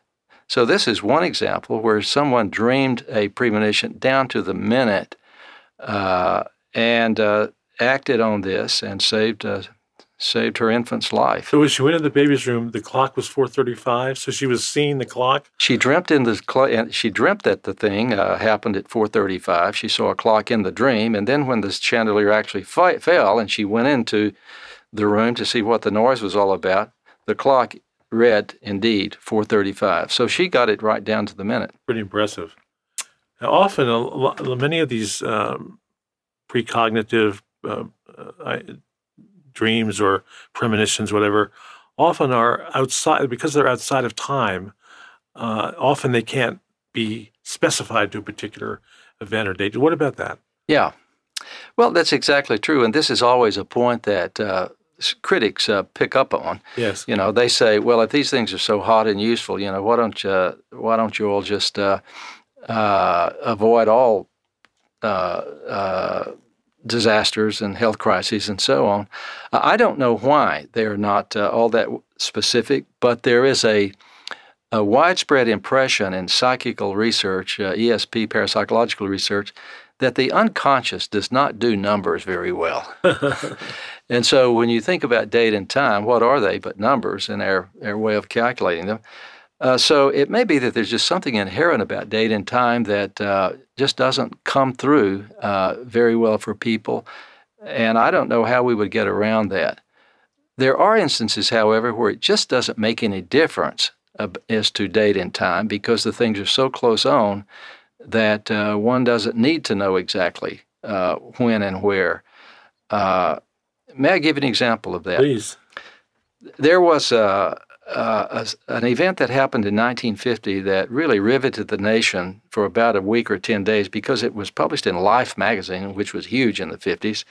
So this is one example where someone dreamed a premonition down to the minute uh, and uh, acted on this and saved uh, saved her infant's life. So when she went in the baby's room, the clock was 4:35. So she was seeing the clock. She dreamt in the cl- she dreamt that the thing uh, happened at 4:35. She saw a clock in the dream, and then when the chandelier actually fi- fell, and she went into the room to see what the noise was all about, the clock read indeed 4:35. So she got it right down to the minute. Pretty impressive. Now, often, a lot, many of these um, precognitive uh, uh, dreams or premonitions, whatever, often are outside because they're outside of time. Uh, often they can't be specified to a particular event or date. What about that? Yeah, well, that's exactly true, and this is always a point that uh, critics uh, pick up on. Yes. You know, they say, well, if these things are so hot and useful, you know, why don't you why don't you all just uh, uh, avoid all uh, uh, disasters and health crises and so on? I don't know why they're not uh, all that specific, but there is a a widespread impression in psychical research, ESP parapsychological research, that the unconscious does not do numbers very well. and so when you think about date and time, what are they but numbers in our, our way of calculating them? Uh, so it may be that there's just something inherent about date and time that uh, just doesn't come through uh, very well for people. And I don't know how we would get around that. There are instances, however, where it just doesn't make any difference as to date and time because the things are so close on that uh, one doesn't need to know exactly uh, when and where. Uh, may I give an example of that? Please. There was a, a, an event that happened in 1950 that really riveted the nation for about a week or 10 days because it was published in Life magazine, which was huge in the 50s.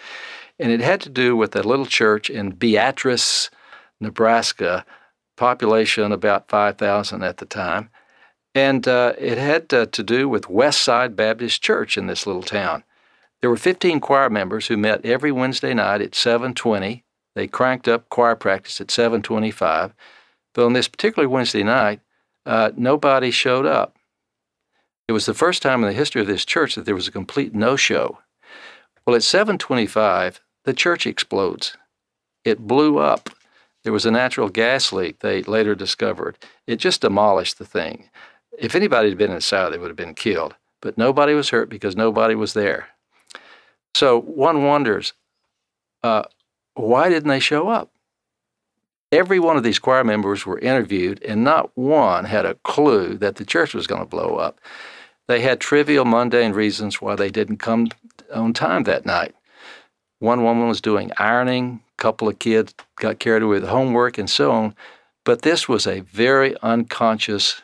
And it had to do with a little church in Beatrice, Nebraska, population about 5,000 at the time. And uh, it had uh, to do with West Side Baptist Church in this little town. There were 15 choir members who met every Wednesday night at 7:20. They cranked up choir practice at 7:25. But on this particular Wednesday night, uh, nobody showed up. It was the first time in the history of this church that there was a complete no-show. Well, at 7:25, the church explodes. It blew up. There was a natural gas leak, they later discovered. It just demolished the thing. If anybody had been inside, they would have been killed. But nobody was hurt because nobody was there. So one wonders, uh, why didn't they show up? Every one of these choir members were interviewed, and not one had a clue that the church was going to blow up. They had trivial, mundane reasons why they didn't come on time that night. One woman was doing ironing, a couple of kids got carried away with homework, and so on. But this was a very unconscious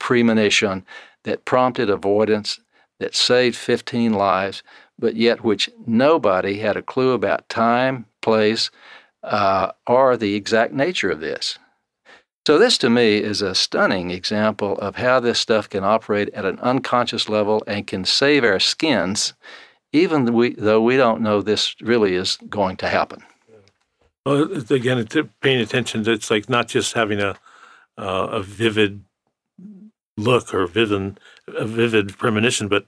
premonition that prompted avoidance, that saved 15 lives, but yet which nobody had a clue about time, place, uh, or the exact nature of this. So, this to me is a stunning example of how this stuff can operate at an unconscious level and can save our skins, even though we, don't know this really is going to happen. Well, again, paying attention, it's like not just having a, uh, a vivid look or vivid, a vivid premonition, but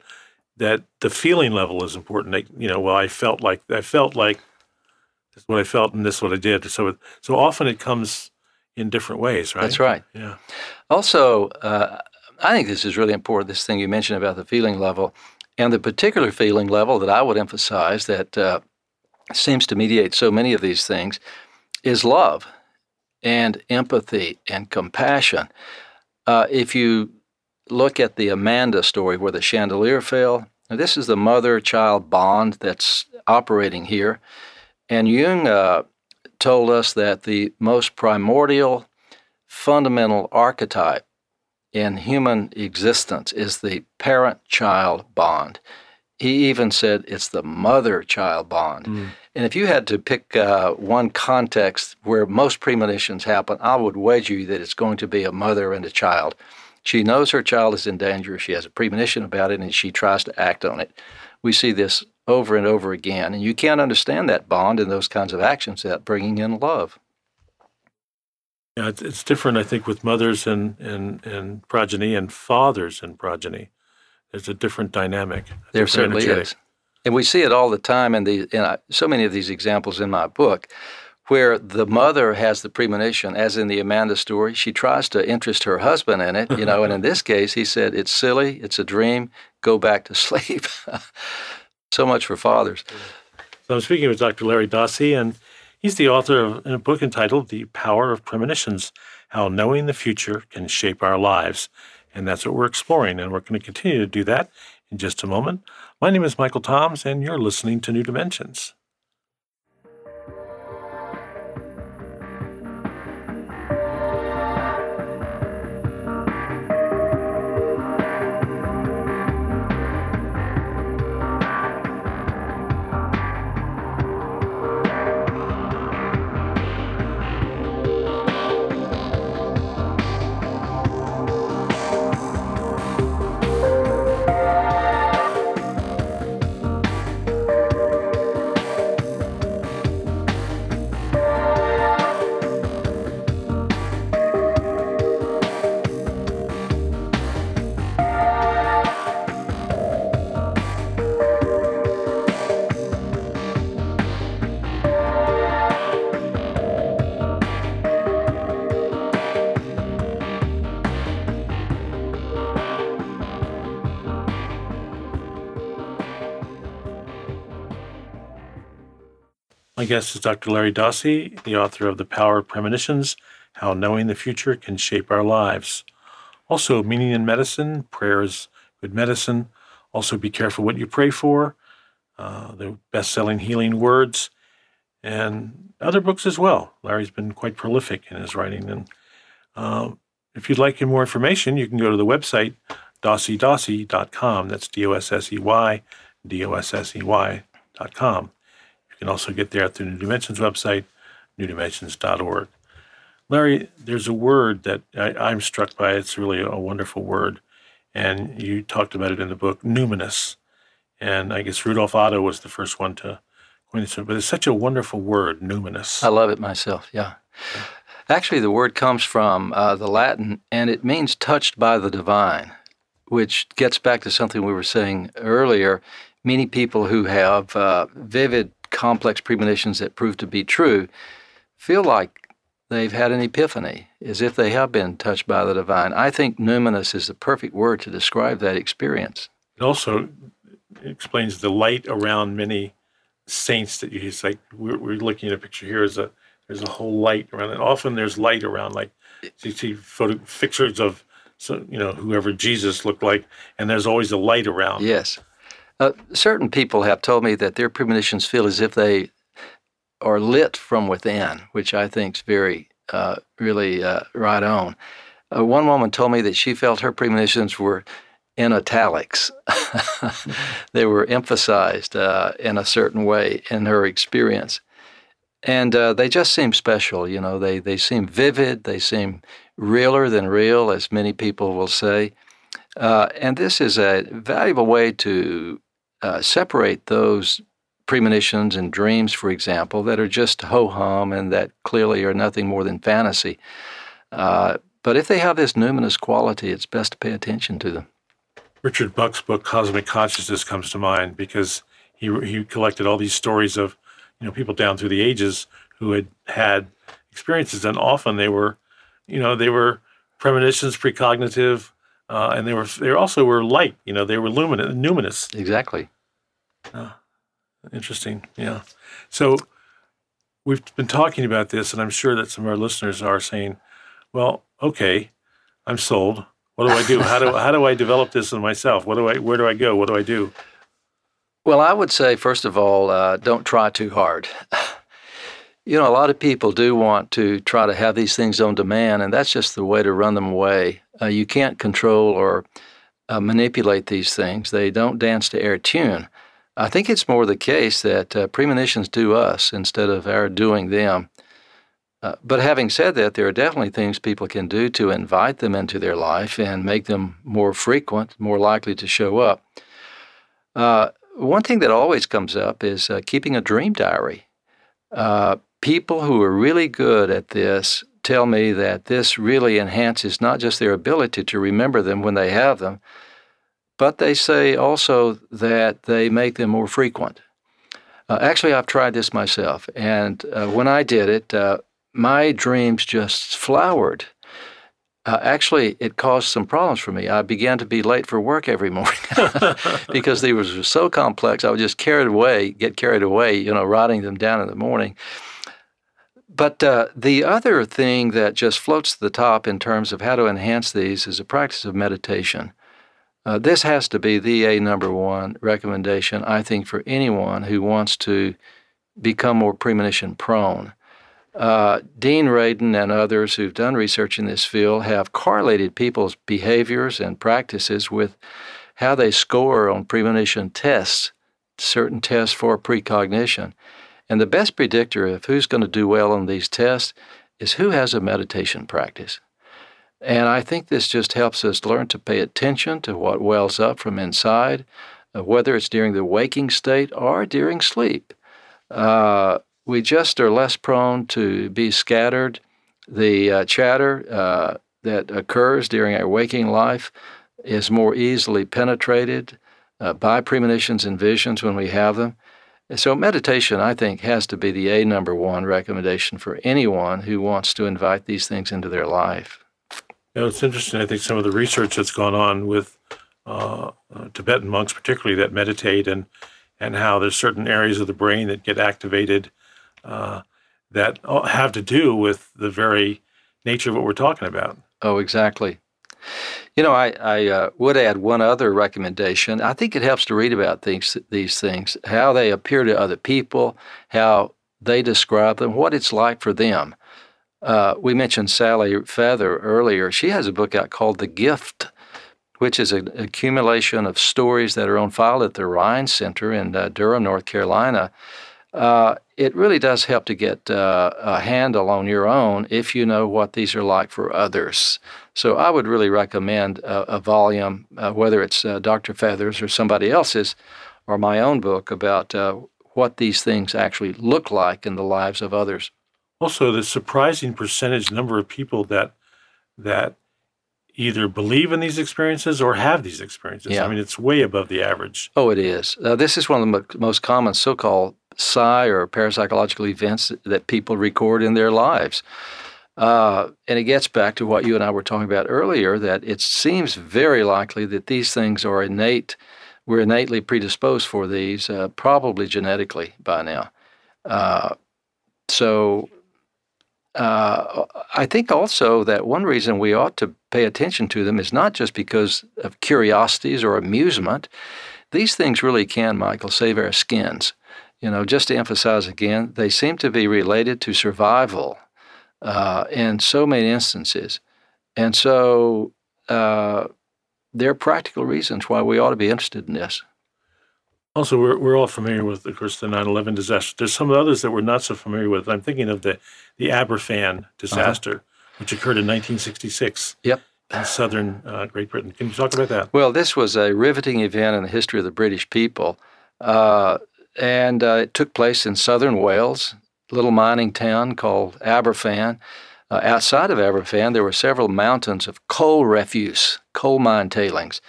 that the feeling level is important. Like, you know, well, I felt like, I felt like this is what I felt and this is what I did. So, so often it comes in different ways, right? That's right. Yeah. Also, uh, I think this is really important. This thing you mentioned about the feeling level, and the particular feeling level that I would emphasize that uh, seems to mediate so many of these things is love and empathy and compassion. Uh, if you look at the Amanda story where the chandelier fell, this is the mother child bond that's operating here. And Jung uh, told us that the most primordial, fundamental archetype in human existence is the parent child bond. He even said it's the mother child bond. Mm. And if you had to pick uh, one context where most premonitions happen, I would wager you that it's going to be a mother and a child. She knows her child is in danger. She has a premonition about it, and she tries to act on it. We see this over and over again. And you can't understand that bond and those kinds of actions without bringing in love. Yeah, it's, it's different, I think, with mothers and, and, and progeny and fathers and progeny. There's a different dynamic. There certainly energetic. is. And we see it all the time in, the, in uh, so many of these examples in my book where the mother has the premonition, as in the Amanda story. She tries to interest her husband in it, you know, and in this case, he said, It's silly, it's a dream, go back to sleep. So much for fathers. So I'm speaking with Dr. Larry Dossey, and he's the author of a book entitled The Power of Premonitions How Knowing the Future Can Shape Our Lives. And that's what we're exploring, and we're going to continue to do that in just a moment. My name is Michael Toms, and you're listening to New Dimensions. Guest is Dr. Larry Dossey, the author of The Power of Premonitions How Knowing the Future Can Shape Our Lives. Also, Meaning in Medicine, Prayer is Good Medicine. Also, Be Careful What You Pray For, uh, the best selling Healing Words, and other books as well. Larry's been quite prolific in his writing. And uh, if you'd like more information, you can go to the website dosseydossey.com. That's D O S S E Y, D O S S E Y.com can also get there through New Dimensions website, newdimensions.org. Larry, there's a word that I, am struck by. It's really a wonderful word. And you talked about it in the book, numinous. And I guess Rudolf Otto was the first one to coin this, but it's such a wonderful word, numinous. I love it myself, yeah. Actually, the word comes from uh, the Latin, and it means touched by the divine, which gets back to something we were saying earlier. Many people who have uh, vivid complex premonitions that prove to be true feel like they've had an epiphany, as if they have been touched by the divine. I think numinous is the perfect word to describe that experience. It also explains the light around many saints that you it's like we're, we're looking at a picture here is a there's a whole light around it often there's light around like you see photo pictures of so you know whoever Jesus looked like, and there's always a light around. Yes. Uh, certain people have told me that their premonitions feel as if they are lit from within, which I think is very, uh, really uh, right on. Uh, one woman told me that she felt her premonitions were in italics. they were emphasized uh, in a certain way in her experience. And uh, they just seem special, you know. They they seem vivid. They seem realer than real, as many people will say. Uh, and this is a valuable way to uh, separate those premonitions and dreams, for example, that are just ho hum and that clearly are nothing more than fantasy. Uh, but if they have this numinous quality, it's best to pay attention to them. Richard Bucke's book Cosmic Consciousness comes to mind because he he collected all these stories of you know people down through the ages who had had experiences, and often they were you know they were premonitions, precognitive, uh, and they were they also were light. You know they were luminous, numinous. Exactly. Uh, interesting. Yeah. So we've been talking about this, and I'm sure that some of our listeners are saying, "Well, okay, I'm sold. What do I do? How do how do I develop this in myself? What do I where do I go? What do I do?" Well, I would say first of all, uh, don't try too hard. you know, a lot of people do want to try to have these things on demand, and that's just the way to run them away. Uh, you can't control or uh, manipulate these things. They don't dance to air tune. I think it's more the case that uh, premonitions do us instead of our doing them. Uh, but having said that, there are definitely things people can do to invite them into their life and make them more frequent, more likely to show up. Uh, one thing that always comes up is uh, keeping a dream diary. Uh, people who are really good at this tell me that this really enhances not just their ability to remember them when they have them, but they say also that they make them more frequent. Uh, actually, I've tried this myself, and uh, when I did it, uh, my dreams just flowered. Uh, actually, it caused some problems for me. I began to be late for work every morning because they were so complex. I would just carried away, get carried away, you know, writing them down in the morning. But uh, the other thing that just floats to the top in terms of how to enhance these is a practice of meditation. Uh, this has to be the A number one recommendation, I think, for anyone who wants to become more premonition prone. Uh, Dean Radin and others who've done research in this field have correlated people's behaviors and practices with how they score on premonition tests, certain tests for precognition. And the best predictor of who's going to do well on these tests is who has a meditation practice. And I think this just helps us learn to pay attention to what wells up from inside, uh, whether it's during the waking state or during sleep. Uh, we just are less prone to be scattered. The uh, chatter uh, that occurs during our waking life is more easily penetrated uh, by premonitions and visions when we have them. So, meditation, I think, has to be the A number one recommendation for anyone who wants to invite these things into their life. You know, it's interesting. I think some of the research that's gone on with uh, uh, Tibetan monks, particularly that meditate, and and how there's certain areas of the brain that get activated uh, that have to do with the very nature of what we're talking about. Oh, exactly. You know, I, I uh, would add one other recommendation. I think it helps to read about things, these things, how they appear to other people, how they describe them, what it's like for them. Uh, we mentioned Sally Feather earlier. She has a book out called The Gift, which is an accumulation of stories that are on file at the Rhine Center in uh, Durham, North Carolina. Uh, it really does help to get uh, a handle on your own if you know what these are like for others. So I would really recommend a, a volume, uh, whether it's uh, Dr. Feathers or somebody else's, or my own book about what these things actually look like in the lives of others. Also, the surprising percentage number of people that that either believe in these experiences or have these experiences. Yeah. I mean, it's way above the average. Oh, it is. Uh, this is one of the most common so-called psi or parapsychological events that people record in their lives. Uh, and it gets back to what you and I were talking about earlier that it seems very likely that these things are innate. We're innately predisposed for these, uh, probably genetically by now. Uh, so uh, I think also that one reason we ought to pay attention to them is not just because of curiosities or amusement. These things really can, Michael, save our skins. You know, just to emphasize again, they seem to be related to survival uh, in so many instances. And so uh, there are practical reasons why we ought to be interested in this. Also, we're, we're all familiar with, of course, the 9 11 disaster. There's some others that we're not so familiar with. I'm thinking of the, the Aberfan disaster, uh-huh. which occurred in 1966. Yep. In southern uh, Great Britain. Can you talk about that? Well, this was a riveting event in the history of the British people. Uh, and uh, it took place in southern Wales, a little mining town called Aberfan. Uh, outside of Aberfan, there were several mountains of coal refuse, coal mine tailings.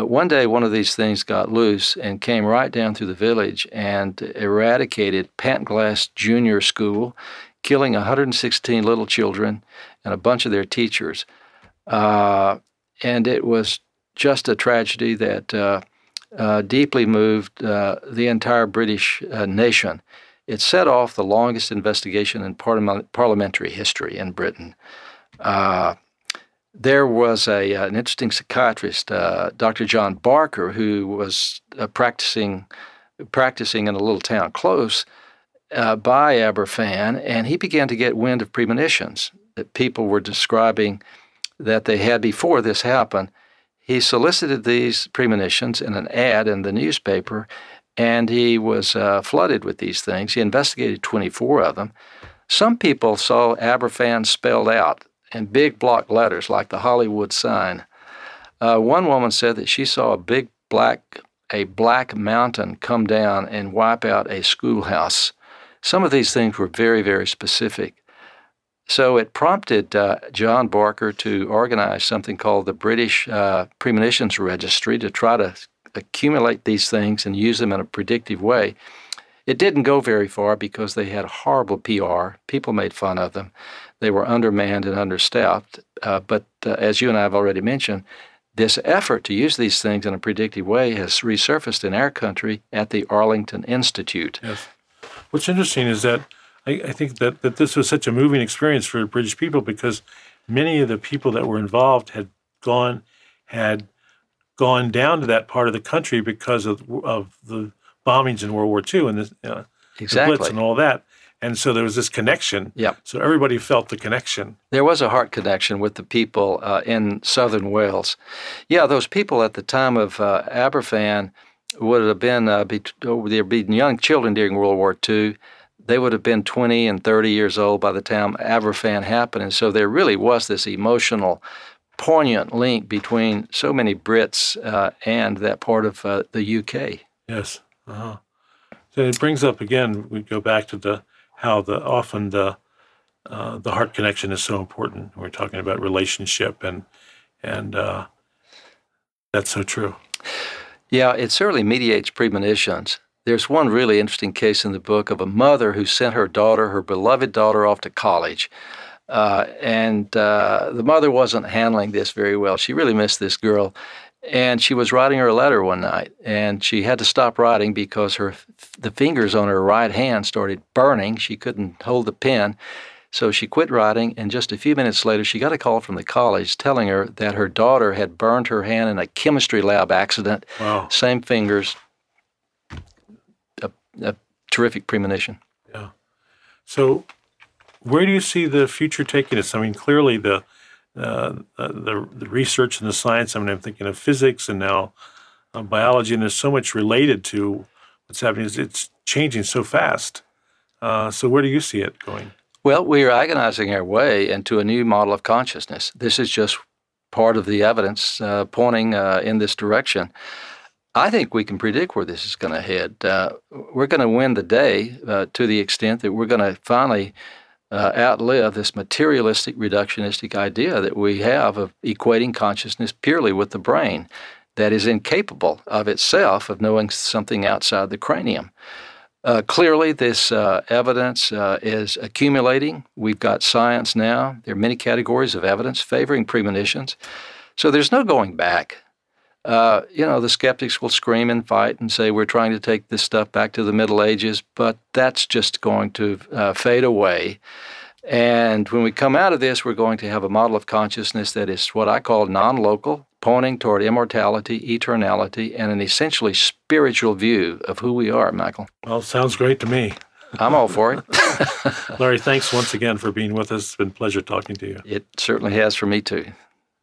Uh, one day, one of these things got loose and came right down through the village and eradicated Pantglas Junior School, killing 116 little children and a bunch of their teachers. Uh, and it was just a tragedy that uh, uh deeply moved uh, the entire British nation. It set off the longest investigation in parliamentary history in Britain. There was a, uh, an interesting psychiatrist, uh, Dr. John Barker, who was uh, practicing practicing in a little town close uh, by Aberfan, and he began to get wind of premonitions that people were describing that they had before this happened. He solicited these premonitions in an ad in the newspaper and he was uh, flooded with these things. He investigated 24 of them. Some people saw Aberfan spelled out in big block letters like the Hollywood sign. Uh, one woman said that she saw a big black a black mountain come down and wipe out a schoolhouse. Some of these things were very, very specific. So it prompted uh, John Barker to organize something called the British uh, Premonitions Registry to try to accumulate these things and use them in a predictive way. It didn't go very far because they had horrible PR. People made fun of them. They were undermanned and understaffed. Uh, but uh, as you and I have already mentioned, this effort to use these things in a predictive way has resurfaced in our country at the Arlington Institute. Yes. What's interesting is that I, I think that, that this was such a moving experience for British people because many of the people that were involved had gone, had gone down to that part of the country because of of the bombings in World War II and the, uh, exactly. the Blitz and all that. And so there was this connection. Yeah. So everybody felt the connection. There was a heart connection with the people uh, in southern Wales. Yeah, those people at the time of uh, Aberfan would have been uh, be, oh, they'd been young children during World War II. They would have been 20 and 30 years old by the time Aberfan happened. And so there really was this emotional poignant link between so many Brits uh, and that part of uh, the UK. Yes. Uh-huh. So it brings up again. We go back to the how the often the uh, the heart connection is so important. We're talking about relationship and and uh, that's so true. Yeah, it certainly mediates premonitions. There's one really interesting case in the book of a mother who sent her daughter, her beloved daughter, off to college. Uh, and uh, the mother wasn't handling this very well. She really missed this girl. And she was writing her letter one night, and she had to stop writing because her the fingers on her right hand started burning. She couldn't hold the pen, so she quit writing. And just a few minutes later, she got a call from the college telling her that her daughter had burned her hand in a chemistry lab accident. Wow! Same fingers. A, a terrific premonition. Yeah. So where do you see the future taking us? I mean, clearly the uh, the, the research and the science. I mean, I'm thinking of physics and now uh, biology, and there's so much related to what's happening. It's, it's changing so fast. Uh, so, where do you see it going? Well, we are agonizing our way into a new model of consciousness. This is just part of the evidence uh, pointing uh, in this direction. I think we can predict where this is going to head. Uh, we're going to win the day to the extent that we're going to finally uh, outlive this materialistic reductionistic idea that we have of equating consciousness purely with the brain that is incapable of itself of knowing something outside the cranium. Uh, clearly, this uh, evidence uh, is accumulating. We've got science now. There are many categories of evidence favoring premonitions. So there's no going back. Uh, you know, the skeptics will scream and fight and say we're trying to take this stuff back to the Middle Ages, but that's just going to uh, fade away. And when we come out of this, we're going to have a model of consciousness that is what I call non local, pointing toward immortality, eternality, and an essentially spiritual view of who we are, Michael. Well, sounds great to me. I'm all for it. Larry, thanks once again for being with us. It's been a pleasure talking to you. It certainly has for me, too.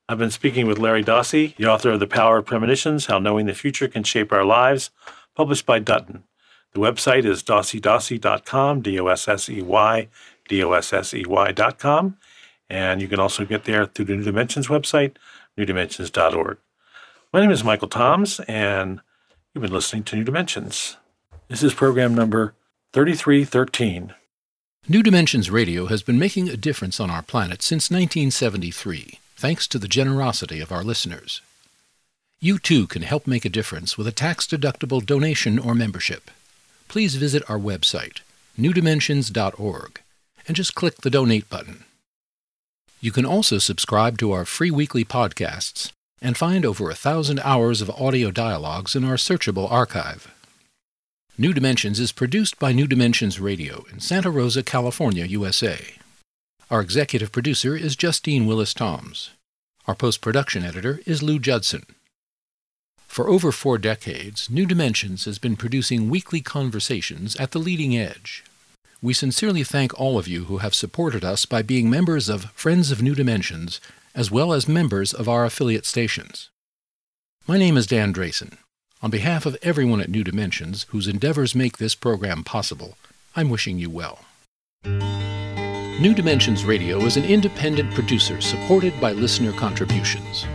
I've been speaking with Larry Dossey, the author of The Power of Premonitions How Knowing the Future Can Shape Our Lives, published by Dutton. The website is dosseydossey.com, D O S S E Y, D O S S E Y.com. And you can also get there through the New Dimensions website, newdimensions.org. My name is Michael Toms, and you've been listening to New Dimensions. This is program number 3313. New Dimensions Radio has been making a difference on our planet since 1973, thanks to the generosity of our listeners. You too can help make a difference with a tax deductible donation or membership. Please visit our website, newdimensions.org, and just click the donate button. You can also subscribe to our free weekly podcasts and find over a thousand hours of audio dialogues in our searchable archive. New Dimensions is produced by New Dimensions Radio in Santa Rosa, California, USA. Our executive producer is Justine Willis Toms. Our post production editor is Lou Judson. For over four decades, New Dimensions has been producing weekly conversations at the leading edge. We sincerely thank all of you who have supported us by being members of Friends of New Dimensions, as well as members of our affiliate stations. My name is Dan Drayson. On behalf of everyone at New Dimensions whose endeavors make this program possible, I'm wishing you well. New Dimensions Radio is an independent producer supported by listener contributions.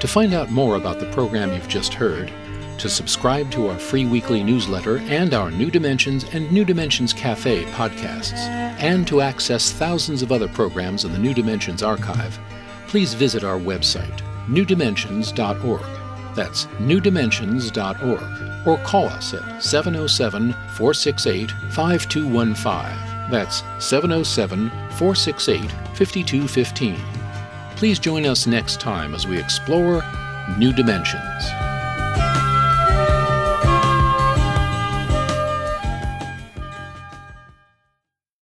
To find out more about the program you've just heard, to subscribe to our free weekly newsletter and our New Dimensions and New Dimensions Cafe podcasts, and to access thousands of other programs in the New Dimensions archive, please visit our website, newdimensions.org. That's newdimensions.org. Or call us at 707 468 5215. That's 707 468 5215. Please join us next time as we explore new dimensions.